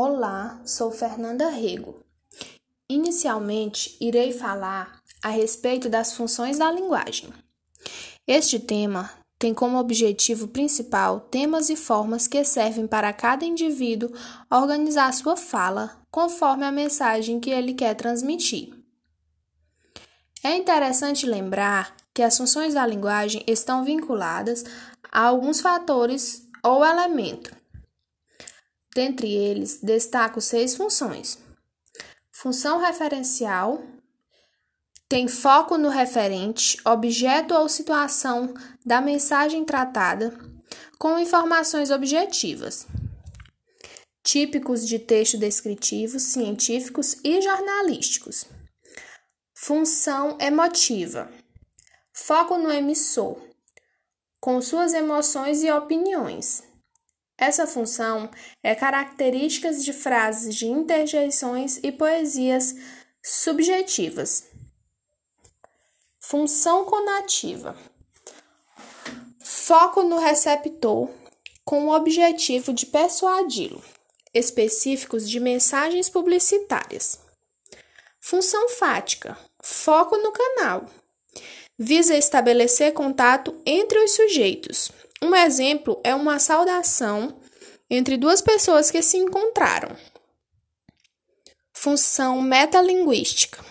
Olá, sou Fernanda Rego. Inicialmente, irei falar a respeito das funções da linguagem. Este tema tem como objetivo principal temas e formas que servem para cada indivíduo organizar sua fala conforme a mensagem que ele quer transmitir. É interessante lembrar que as funções da linguagem estão vinculadas a alguns fatores ou elementos. Dentre eles, destaco seis funções. Função referencial tem foco no referente, objeto ou situação da mensagem tratada, com informações objetivas, típicos de texto descritivos, científicos e jornalísticos. Função emotiva. Foco no emissor, com suas emoções e opiniões. Essa função é característica de frases de interjeições e poesias subjetivas. Função conativa. Foco no receptor com o objetivo de persuadi-lo, específicos de mensagens publicitárias. Função fática Foco no canal. Visa estabelecer contato entre os sujeitos. Um exemplo é uma saudação entre duas pessoas que se encontraram. Função metalinguística.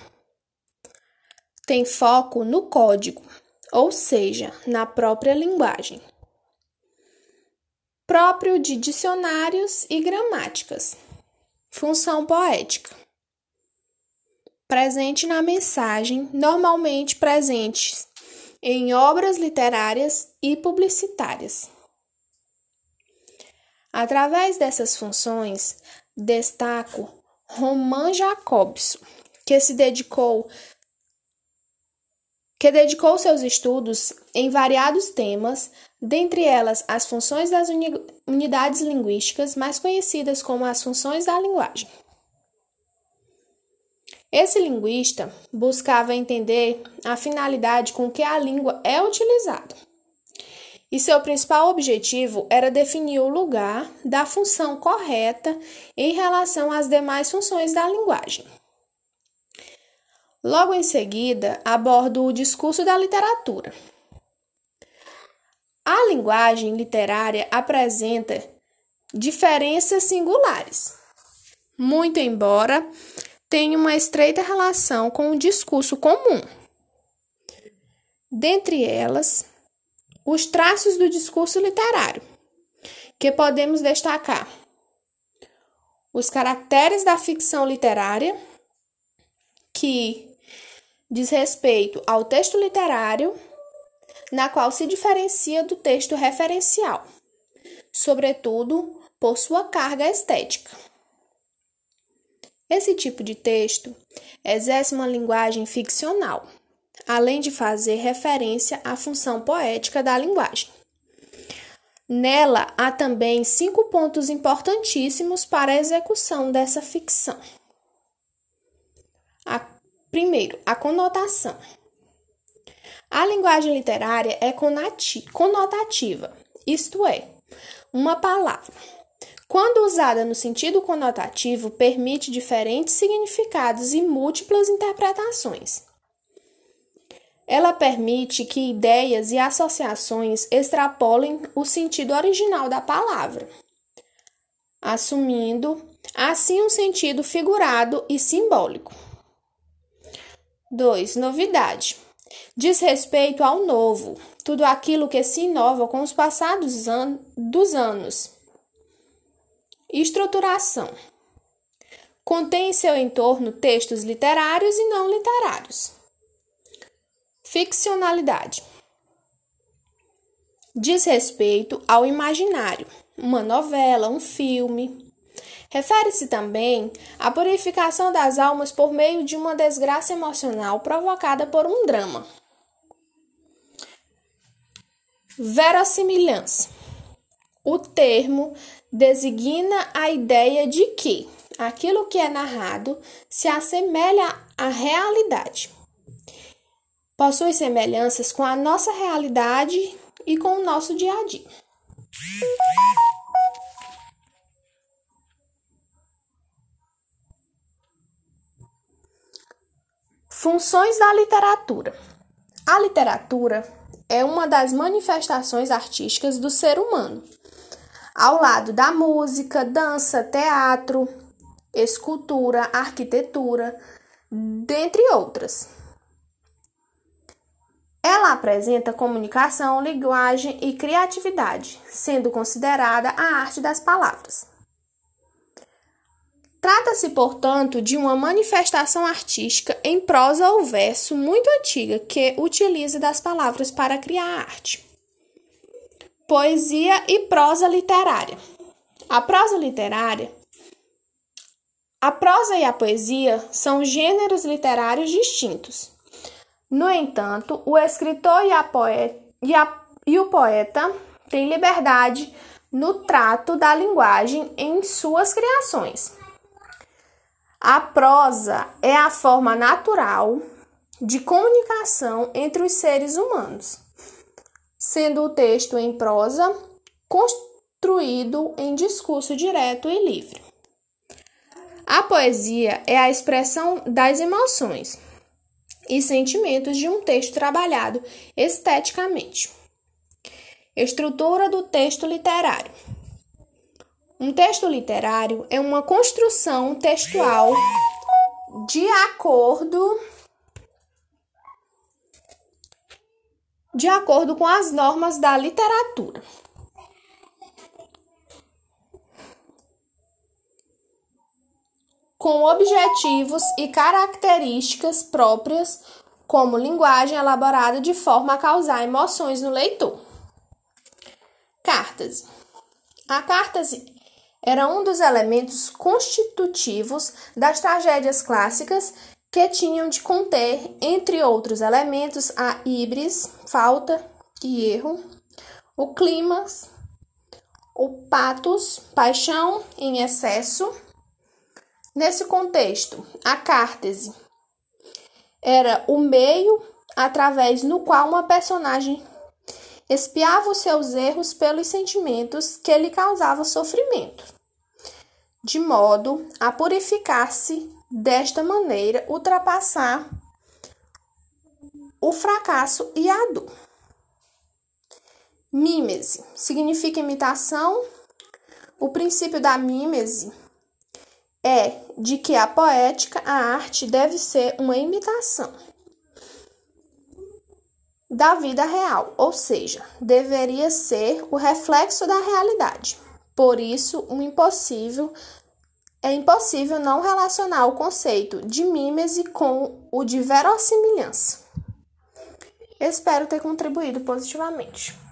Tem foco no código, ou seja, na própria linguagem. Próprio de dicionários e gramáticas. Função poética presente na mensagem, normalmente presente em obras literárias e publicitárias. Através dessas funções, destaco Roman Jacobson, que se dedicou que dedicou seus estudos em variados temas, dentre elas as funções das unidades linguísticas, mais conhecidas como as funções da linguagem. Esse linguista buscava entender a finalidade com que a língua é utilizada. E seu principal objetivo era definir o lugar da função correta em relação às demais funções da linguagem. Logo em seguida, abordo o discurso da literatura. A linguagem literária apresenta diferenças singulares, muito embora tem uma estreita relação com o discurso comum. Dentre elas, os traços do discurso literário, que podemos destacar os caracteres da ficção literária, que diz respeito ao texto literário, na qual se diferencia do texto referencial, sobretudo por sua carga estética. Esse tipo de texto exerce uma linguagem ficcional, além de fazer referência à função poética da linguagem. Nela há também cinco pontos importantíssimos para a execução dessa ficção. A, primeiro, a conotação. A linguagem literária é conotativa, isto é, uma palavra quando usada no sentido conotativo, permite diferentes significados e múltiplas interpretações. Ela permite que ideias e associações extrapolem o sentido original da palavra, assumindo assim um sentido figurado e simbólico. 2. Novidade. Diz respeito ao novo, tudo aquilo que se inova com os passados an dos anos Estruturação. Contém em seu entorno textos literários e não literários. Ficcionalidade. Diz respeito ao imaginário, uma novela, um filme. Refere-se também à purificação das almas por meio de uma desgraça emocional provocada por um drama. Verossimilhança. O termo designa a ideia de que aquilo que é narrado se assemelha à realidade. Possui semelhanças com a nossa realidade e com o nosso dia a dia. Funções da literatura. A literatura é uma das manifestações artísticas do ser humano ao lado da música, dança, teatro, escultura, arquitetura, dentre outras. Ela apresenta comunicação, linguagem e criatividade, sendo considerada a arte das palavras. Trata-se, portanto, de uma manifestação artística em prosa ou verso muito antiga que utiliza das palavras para criar arte. Poesia e prosa literária. A prosa literária a prosa e a poesia são gêneros literários distintos. No entanto, o escritor e, poeta, e, a, e o poeta têm liberdade no trato da linguagem em suas criações. A prosa é a forma natural de comunicação entre os seres humanos, sendo o texto em prosa construído em discurso direto e livre. A poesia é a expressão das emoções e sentimentos de um texto trabalhado esteticamente. Estrutura do texto literário. Um texto literário é uma construção textual de acordo de acordo com as normas da literatura. com objetivos e características próprias, como linguagem elaborada de forma a causar emoções no leitor. Cartas. A cartase era um dos elementos constitutivos das tragédias clássicas que tinham de conter, entre outros elementos, a ibris, falta e erro, o clímax, o patos, paixão em excesso, Nesse contexto, a cártese era o meio através no qual uma personagem espiava os seus erros pelos sentimentos que lhe causavam sofrimento, de modo a purificar-se desta maneira, ultrapassar o fracasso e a dor. Mímese significa imitação. O princípio da mímese é de que a poética, a arte, deve ser uma imitação da vida real, ou seja, deveria ser o reflexo da realidade. Por isso, um impossível é impossível não relacionar o conceito de mímese com o de verossimilhança. Espero ter contribuído positivamente.